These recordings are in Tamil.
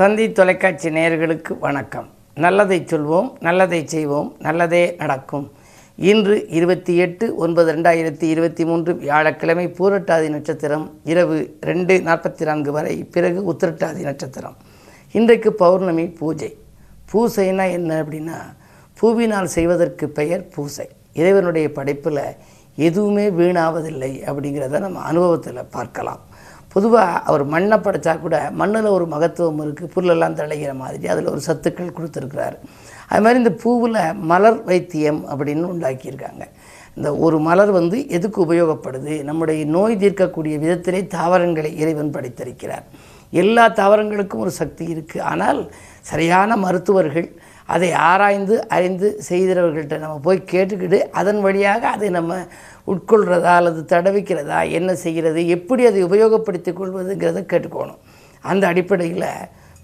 தந்தி தொலைக்காட்சி நேயர்களுக்கு வணக்கம். நல்லதை சொல்வோம் நல்லதை செய்வோம் நல்லதே நடக்கும். இன்று இருபத்தி எட்டு ஒன்பது ரெண்டாயிரத்தி இருபத்தி மூன்று வியாழக்கிழமை பூரட்டாதி நட்சத்திரம் இரவு ரெண்டு நாற்பத்தி நான்கு வரை பிறகு உத்திரட்டாதி நட்சத்திரம். இன்றைக்கு பௌர்ணமி பூஜை. பூசைனா என்ன அப்படின்னா பூவினால் செய்வதற்கு பெயர் பூசை. இறைவனுடைய படைப்பில் எதுவுமே வீணாவதில்லை அப்படிங்கிறத நம்ம அனுபவத்தில் பார்க்கலாம். பொதுவாக அவர் மண்ணை படைச்சா கூட மண்ணில் ஒரு மகத்துவம் இருக்குது புல்லெல்லாம் தழைகிற மாதிரி. அதில் ஒரு சத்துக்கள் கொடுத்துருக்கிறாரு. அது மாதிரி இந்த பூவில் மலர் வைத்தியம் அப்படின்னு உண்டாக்கியிருக்காங்க. இந்த ஒரு மலர் வந்து எதுக்கு உபயோகப்படுது? நம்முடைய நோய் தீர்க்கக்கூடிய விதத்திலே தாவரங்களை இறைவன் படைத்திருக்கிறார். எல்லா தாவரங்களுக்கும் ஒரு சக்தி இருக்குது ஆனால் சரியான மருத்துவர்கள் அதை ஆராய்ந்து அறிந்து செய்கிறவர்கள்ட்ட நம்ம போய் கேட்டுக்கிட்டு அதன் வழியாக அதை நம்ம உட்கொள்கிறதா அல்லது தடவிக்கிறதா என்ன செய்கிறது எப்படி அதை உபயோகப்படுத்திக் கொள்வதுங்கிறத கேட்டுக்கோணும். அந்த அடிப்படையில்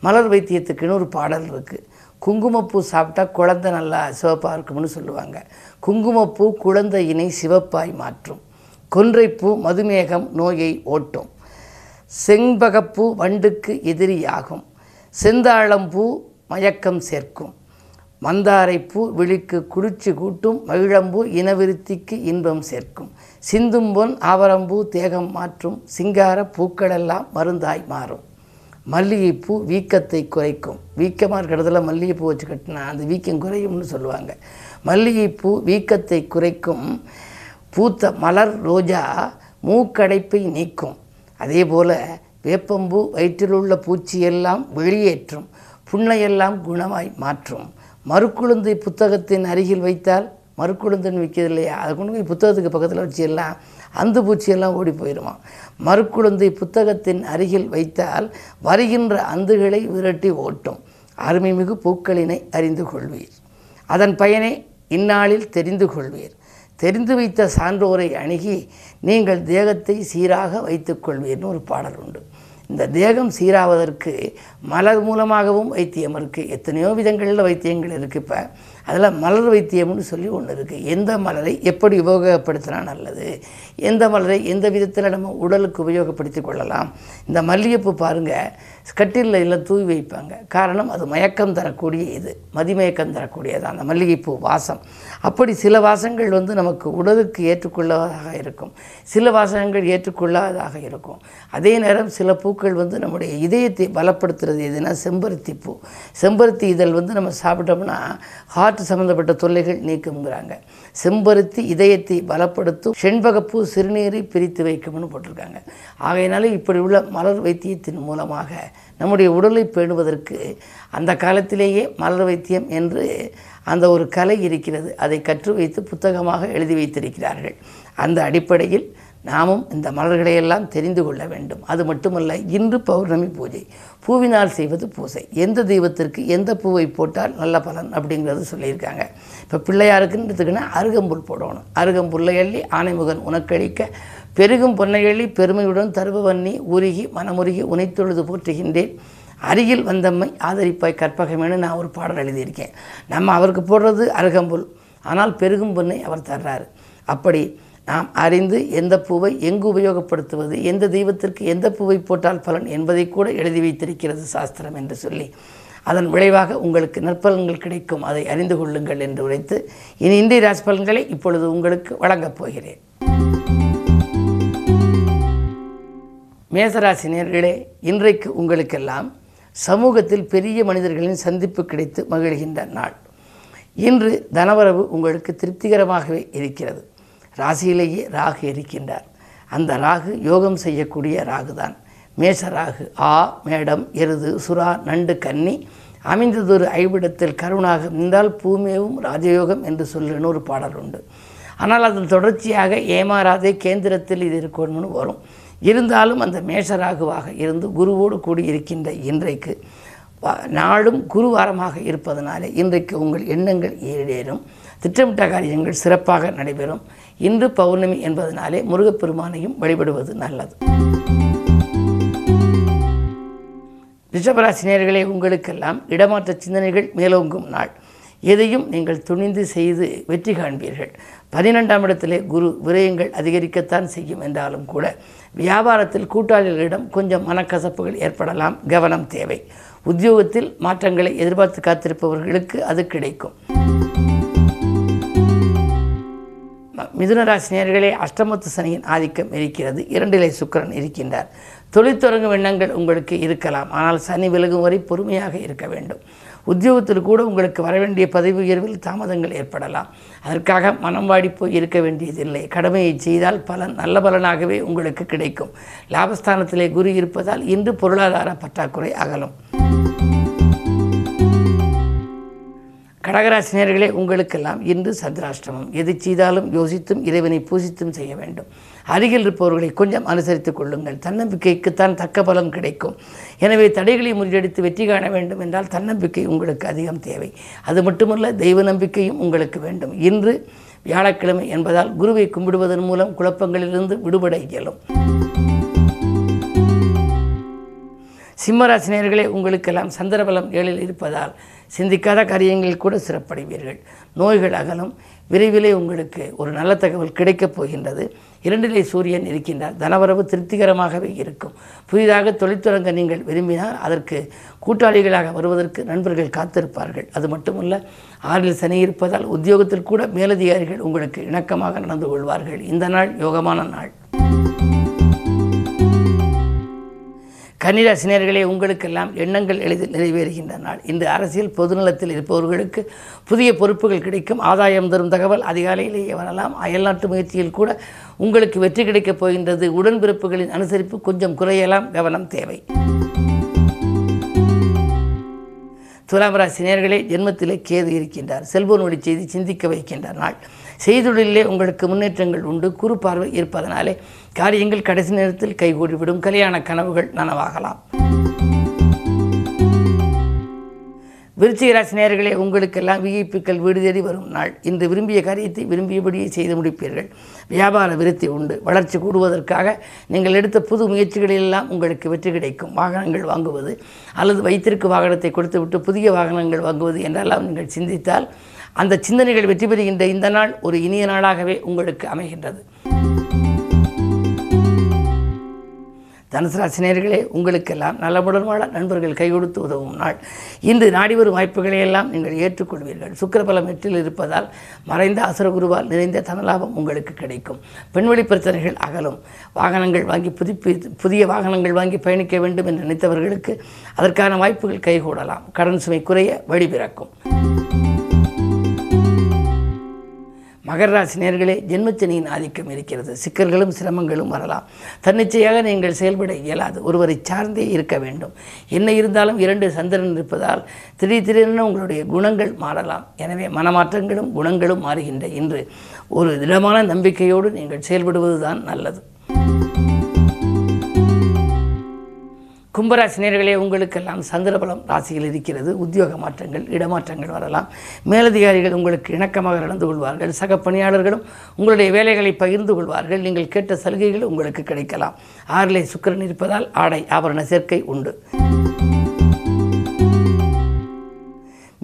மலர் வைத்தியத்துக்குன்னு ஒரு பாடல் இருக்குது குங்குமப்பூ சாப்பிட்டா குழந்தை நல்லா சிவப்பாக இருக்கும்னு சொல்லுவாங்க. குங்குமப்பூ குழந்தையினை சிவப்பாய் மாற்றும். கொன்றைப்பூ மதுமேகம் நோயை ஓட்டும். செம்பகப்பூ வண்டுக்கு எதிரியாகும். செந்தாழம்பூ மயக்கம் சேர்க்கும். மந்தாரைப்பூ விழிக்கு குளிர்ச்சி கூட்டும் மகிழம்பூ இனவிருத்திக்கு இன்பம் சேர்க்கும். சிந்தும் பொன் ஆவரம்பூ தேகம் மாற்றும் சிங்கார பூக்களெல்லாம் மருந்தாய் மாறும். மல்லிகைப்பூ வீக்கத்தை குறைக்கும். வீக்கமாக இருக்கிறதுல மல்லிகைப்பூ வச்சு கட்டினா அந்த வீக்கம் குறையும்னு சொல்லுவாங்க. மல்லிகைப்பூ வீக்கத்தை குறைக்கும். பூத்த மலர் ரோஜா மூக்கடைப்பை நீக்கும். அதே போல் வேப்பம்பூ வயிற்றிலுள்ள பூச்சியெல்லாம் வெளியேற்றும். புண்ணையெல்லாம் குணமாய் மாற்றும். மறுக்குழுந்தை புத்தகத்தின் அருகில் வைத்தால் மறுக்குழுந்துன்னு விற்கிறது இல்லையா அதை கொண்டு போய் புத்தகத்துக்கு பக்கத்தில் வச்சிடலாம். அந்த பூச்சியெல்லாம் ஓடி போயிடுமா மறுக்குழுந்தை புத்தகத்தின் அருகில் வைத்தால் வருகின்ற அந்துகளை விரட்டி ஓட்டும். அருமைமிகு பூக்களினை அறிந்து கொள்வீர். அதன் பயனை இந்நாளில் தெரிந்து கொள்வீர். தெரிந்து வைத்த சான்றோரை அணுகி நீங்கள் தேகத்தை சீராக வைத்துக்கொள்வீர்னு ஒரு பாடல் உண்டு. இந்த தேகம் சீராவதற்கு மலர் மூலமாகவும் வைத்தியம் இருக்குது எத்தனையோ விதங்களில் வைத்தியங்கள் இருக்குது இப்போ. அதில் மலர் வைத்தியம்னு சொல்லி ஒன்று இருக்குது எந்த மலரை எப்படி உபயோகப்படுத்தினா நல்லது? எந்த மலரை எந்த விதத்தில் நம்ம உடலுக்கு உபயோகப்படுத்தி கொள்ளலாம்? இந்த மல்லிகைப்பூ பாருங்கள் கட்டிலில் எல்லாம் தூவி வைப்பாங்க. காரணம் அது மயக்கம் தரக்கூடிய இது. மதிமயக்கம் தரக்கூடியது. அந்த மல்லிகைப்பூ வாசம். அப்படி சில வாசங்கள் வந்து நமக்கு உடலுக்கு ஏற்றுக்கொள்ளதாக இருக்கும். சில வாசகங்கள் ஏற்றுக்கொள்ளாததாக இருக்கும். அதே நேரம் சில பூக்கள் வந்து நம்முடைய இதயத்தை பலப்படுத்துறது எதுனா செம்பருத்தி பூ. செம்பருத்தி இதழ் வந்து நம்ம சாப்பிட்டோம்னா ஹார்ட் சம்மந்தப்பட்ட தொல்லைகள் நீக்குங்கிறாங்க செம்பருத்தி இதயத்தை பலப்படுத்தும் செண்பகப்பூ சிறுநீரை பிரித்து வைக்கும்னு போட்டிருக்காங்க. ஆகையினால இப்படி உள்ள மலர் வைத்தியத்தின் மூலமாக நம்முடைய உடலை பேணுவதற்கு அந்த காலத்திலேயே மலர் வைத்தியம் என்று அந்த ஒரு கலை இருக்கிறது. அதை கற்று வைத்து புத்தகமாக எழுதி வைத்திருக்கிறார்கள். அந்த அடிப்படையில் நாமும் இந்த மலர்களையெல்லாம் தெரிந்து கொள்ள வேண்டும். அது மட்டுமல்ல இன்று பௌர்ணமி பூஜை. பூவினால் செய்வது பூசை. எந்த தெய்வத்திற்கு எந்த பூவை போட்டால் நல்ல பலன் அப்படிங்கிறது சொல்லியிருக்காங்க. இப்போ பிள்ளையாருக்குன்னு எடுத்துக்கினா அருகம்புல் போடணும். அருகம்புல்லை அள்ளி ஆனைமுகன் உனக்கழிக்க பெருகும் பொன்னையள்ளி பெருமையுடன் தருபவன்னி உருகி மனமுருகி உனைத்தொழுது போற்றுகின்றேன். அருகில் வந்தம்மை ஆதரிப்பாய் கற்பகமேனு நான் ஒரு பாடல் எழுதியிருக்கேன். நம்ம அவருக்கு போடுறது அருகம்புல். ஆனால் பெருகும் பொன்னை அவர் தர்றாரு. அப்படி நாம் அறிந்து எந்த பூவை எங்கு உபயோகப்படுத்துவது எந்த தெய்வத்திற்கு எந்த பூவை போட்டால் பலன் என்பதை கூட எழுதி வைத்திருக்கிறது சாஸ்திரம் என்று சொல்லி. அதன் விளைவாக உங்களுக்கு நற்பலன்கள் கிடைக்கும். அதை அறிந்து கொள்ளுங்கள் என்று உரைத்து இனி இந்திய ராசி பலன்களை இப்பொழுது உங்களுக்கு வழங்கப் போகிறேன். மேசராசி நேர்களே இன்றைக்கு உங்களுக்கெல்லாம் சமூகத்தில் பெரிய மனிதர்களின் சந்திப்பு கிடைத்து மகிழ்கின்ற நாள். இன்று தனவரவு உங்களுக்கு திருப்திகரமாகவே இருக்கிறது. ராசியிலேயே ராகு இருக்கின்றார். அந்த ராகு யோகம் செய்யக்கூடிய ராகு தான் மேச ராகு ஆ மேடம் எருது சுறா நண்டு கன்னி அமைந்ததொரு ஐவிடத்தில் கருணாக நின்றால் பூமேவும் ராஜயோகம் என்று சொல்லுன்னு ஒரு பாடல் உண்டு. ஆனால் அதன் தொடர்ச்சியாக ஏமாறாதே கேந்திரத்தில் இது இருக்கணும்னு வரும். இருந்தாலும் அந்த மேஷராகுவாக இருந்து குருவோடு கூடி இருக்கின்ற இன்றைக்கு நாளும் குருவாரமாக இருப்பதனாலே இன்றைக்கு உங்கள் எண்ணங்கள் ஈடேறும் திட்டமிட்ட காரியங்கள் சிறப்பாக நடைபெறும். இன்று பௌர்ணமி என்பதனாலே முருகப்பெருமானையும் வழிபடுவது நல்லது. ரிஷபராசினியர்களே உங்களுக்கெல்லாம் இடமாற்ற சிந்தனைகள் மேலோங்கும் நாள். எதையும் நீங்கள் துணிந்து செய்து வெற்றி காண்பீர்கள். பதினெண்டாம் இடத்திலே குரு விரயங்கள் அதிகரிக்கத்தான் செய்யும் என்றாலும் கூட வியாபாரத்தில் கூட்டாளிகளிடம் கொஞ்சம் மனக்கசப்புகள் ஏற்படலாம். கவனம் தேவை. உத்தியோகத்தில் மாற்றங்களை எதிர்பார்த்து காத்திருப்பவர்களுக்கு அது கிடைக்கும். மிதுனராசினியர்களே அஷ்டமத்து சனியின் ஆதிக்கம் இருக்கிறது. இரண்டிலை சுக்கரன் இருக்கின்றார். தொழில் தொடங்கும் எண்ணங்கள் உங்களுக்கு இருக்கலாம். ஆனால் சனி விலகும் வரை பொறுமையாக இருக்க வேண்டும். உத்தியோகத்தில் கூட உங்களுக்கு வரவேண்டிய பதவி உயர்வில் தாமதங்கள் ஏற்படலாம். அதற்காக மனம் வாடி போய் இருக்க வேண்டியதில்லை. கடமையை செய்தால் பலன் நல்ல பலனாகவே உங்களுக்கு கிடைக்கும். லாபஸ்தானத்திலே குரு இருப்பதால் இன்று பொருளாதார பற்றாக்குறை அகலும். கடகராசினியர்களே உங்களுக்கெல்லாம் இன்று சந்திராஷ்டமம். எது செய்தாலும் யோசித்தும் இறைவனை பூசித்தும் செய்ய வேண்டும். அருகில் இருப்பவர்களை கொஞ்சம் அனுசரித்துக் கொள்ளுங்கள். தன்னம்பிக்கைக்குத்தான் தக்க பலன் கிடைக்கும். எனவே தடைகளை முறியடித்து வெற்றி காண வேண்டும் என்றால் தன்னம்பிக்கை உங்களுக்கு அதிகம் தேவை. அது மட்டுமல்ல தெய்வ நம்பிக்கையும் உங்களுக்கு வேண்டும். இன்று வியாழக்கிழமை என்பதால் குருவை கும்பிடுவதன் மூலம் குழப்பங்களிலிருந்து விடுபட இயலும். சிம்மராசினியர்களே உங்களுக்கெல்லாம் சந்திரபலம் ஏழில் இருப்பதால் சிந்திக்காத காரியங்களில் கூட சிறப்படைவீர்கள். நோய்கள் அகலும். விரைவிலே உங்களுக்கு ஒரு நல்ல தகவல் கிடைக்கப் போகின்றது. இரண்டிலே சூரியன் இருக்கின்றார். தனவரவு திருப்திகரமாகவே இருக்கும். புதிதாக தொழிற்துறங்க நீங்கள் விரும்பினால் அதற்கு கூட்டாளிகளாக வருவதற்கு நண்பர்கள் காத்திருப்பார்கள். அது மட்டுமல்ல ஆறில் சனி இருப்பதால் உத்தியோகத்தில் கூட மேலதிகாரிகள் உங்களுக்கு இணக்கமாக நடந்து கொள்வார்கள். இந்த நாள் யோகமான நாள். கன்னிராசினியர்களே உங்களுக்கெல்லாம் எண்ணங்கள் எளிதில் நிறைவேறுகின்ற நாள். இந்த அரசியல் பொதுநலத்தில் இருப்பவர்களுக்கு புதிய பொறுப்புகள் கிடைக்கும். ஆதாயம் தரும் தகவல் அதிகாலையிலேயே வரலாம். அயல்நாட்டு முயற்சியில் கூட உங்களுக்கு வெற்றி கிடைக்கப் போகின்றது. உடன்பிறப்புகளின் அனுசரிப்பு கொஞ்சம் குறையலாம். கவனம் தேவை. துலாம் ராசி நேர்களே ஜென்மத்திலே கேது இருக்கின்றார். செல்போன் வழி செய்தி சிந்திக்க வைக்கின்ற நாள். செய்தொழிலே உங்களுக்கு முன்னேற்றங்கள் உண்டு. குறு பார்வை இருப்பதனாலே காரியங்கள் கடைசி நேரத்தில் கைகூடிவிடும். கல்யாண கனவுகள் நனவாகலாம். விருச்சிக ராசி உங்களுக்கெல்லாம் விஐபிக்கள் வீடு தேடி வரும் நாள். இன்று விரும்பிய காரியத்தை விரும்பியபடியே செய்து முடிப்பீர்கள். வியாபார விருத்தி உண்டு. வளர்ச்சி கூடுவதற்காக நீங்கள் எடுத்த புது முயற்சிகளிலெல்லாம் உங்களுக்கு வெற்றி கிடைக்கும். வாகனங்கள் வாங்குவது அல்லது வைத்திருக்கு வாகனத்தை கொடுத்துவிட்டு புதிய வாகனங்கள் வாங்குவது என்றெல்லாம் நீங்கள் சிந்தித்தால் அந்த சிந்தனைகள் வெற்றி பெறுகின்ற இந்த நாள் ஒரு இனிய நாளாகவே உங்களுக்கு அமைகின்றது. தனுசு ராசினியர்களே உங்களுக்கெல்லாம் நலமுடன் வாழ நண்பர்கள் கை கொடுத்து உதவும் நாள். இன்று நாடி வரும் வாய்ப்புகளை எல்லாம் நீங்கள் ஏற்றுக்கொள்வீர்கள். சுக்கரபலம் எட்டில் இருப்பதால் மறைந்த அசுரகுருவால் நிறைந்த தனலாபம் உங்களுக்கு கிடைக்கும். பெண்வெளி பிரச்சனைகள் அகலும். வாகனங்கள் வாங்கி புதுப்பி புதிய வாகனங்கள் வாங்கி பயணிக்க வேண்டும் என்று நினைத்தவர்களுக்கு அதற்கான வாய்ப்புகள் கைகூடலாம். கடன் சுமை குறைய வழி மகர ராசி நேர்களே ஜென்மச்சனியின் ஆதிக்கம் இருக்கிறது. சிக்கல்களும் சிரமங்களும் வரலாம். தன்னிச்சையாக நீங்கள் செயல்பட இயலாது. ஒருவரை சார்ந்தே இருக்க வேண்டும். என்ன இருந்தாலும் இரண்டு சந்திரன் இருப்பதால் திடீர் திடீரென உங்களுடைய குணங்கள் மாறலாம். எனவே மனமாற்றங்களும் குணங்களும் மாறுகின்ற இன்று. ஒரு திடமான நம்பிக்கையோடு நீங்கள் செயல்படுவதுதான் நல்லது. கும்பராசினியர்களே உங்களுக்கெல்லாம் சந்திரபலம் ராசியில் இருக்கிறது. உத்தியோக மாற்றங்கள் இடமாற்றங்கள் வரலாம். மேலதிகாரிகள் உங்களுக்கு இணக்கமாக நடந்து கொள்வார்கள். சக பணியாளர்களும் உங்களுடைய வேலைகளை பகிர்ந்து கொள்வார்கள். நீங்கள் கேட்ட சலுகைகள் உங்களுக்கு கிடைக்கலாம். ஆறிலே சுக்கிரன் இருப்பதால் ஆடை ஆபரண சேர்க்கை உண்டு.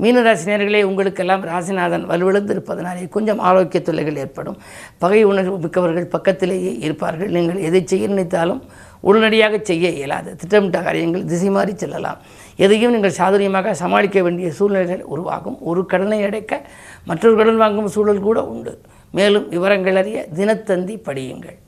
மீனராசினியர்களே உங்களுக்கெல்லாம் ராசிநாதன் வலுவிழந்து இருப்பதனாலே கொஞ்சம் ஆரோக்கிய தொல்லைகள் ஏற்படும். பகை உணர்வு மிக்கவர்கள் பக்கத்திலேயே இருப்பார்கள். நீங்கள் எதை செய்ய நினைத்தாலும் உடனடியாக செய்ய இயலாது. திட்டமிட்ட காரியங்கள் திசை மாறி செல்லலாம். எதையும் நீங்கள் சாதுரியமாக சமாளிக்க வேண்டிய சூழ்நிலைகள் உருவாகும். ஒரு கடனை அடைக்க மற்றொரு கடன் வாங்கும் சூழல் கூட உண்டு. மேலும் விவரங்கள் அறிய தினத்தந்தி படியுங்கள்.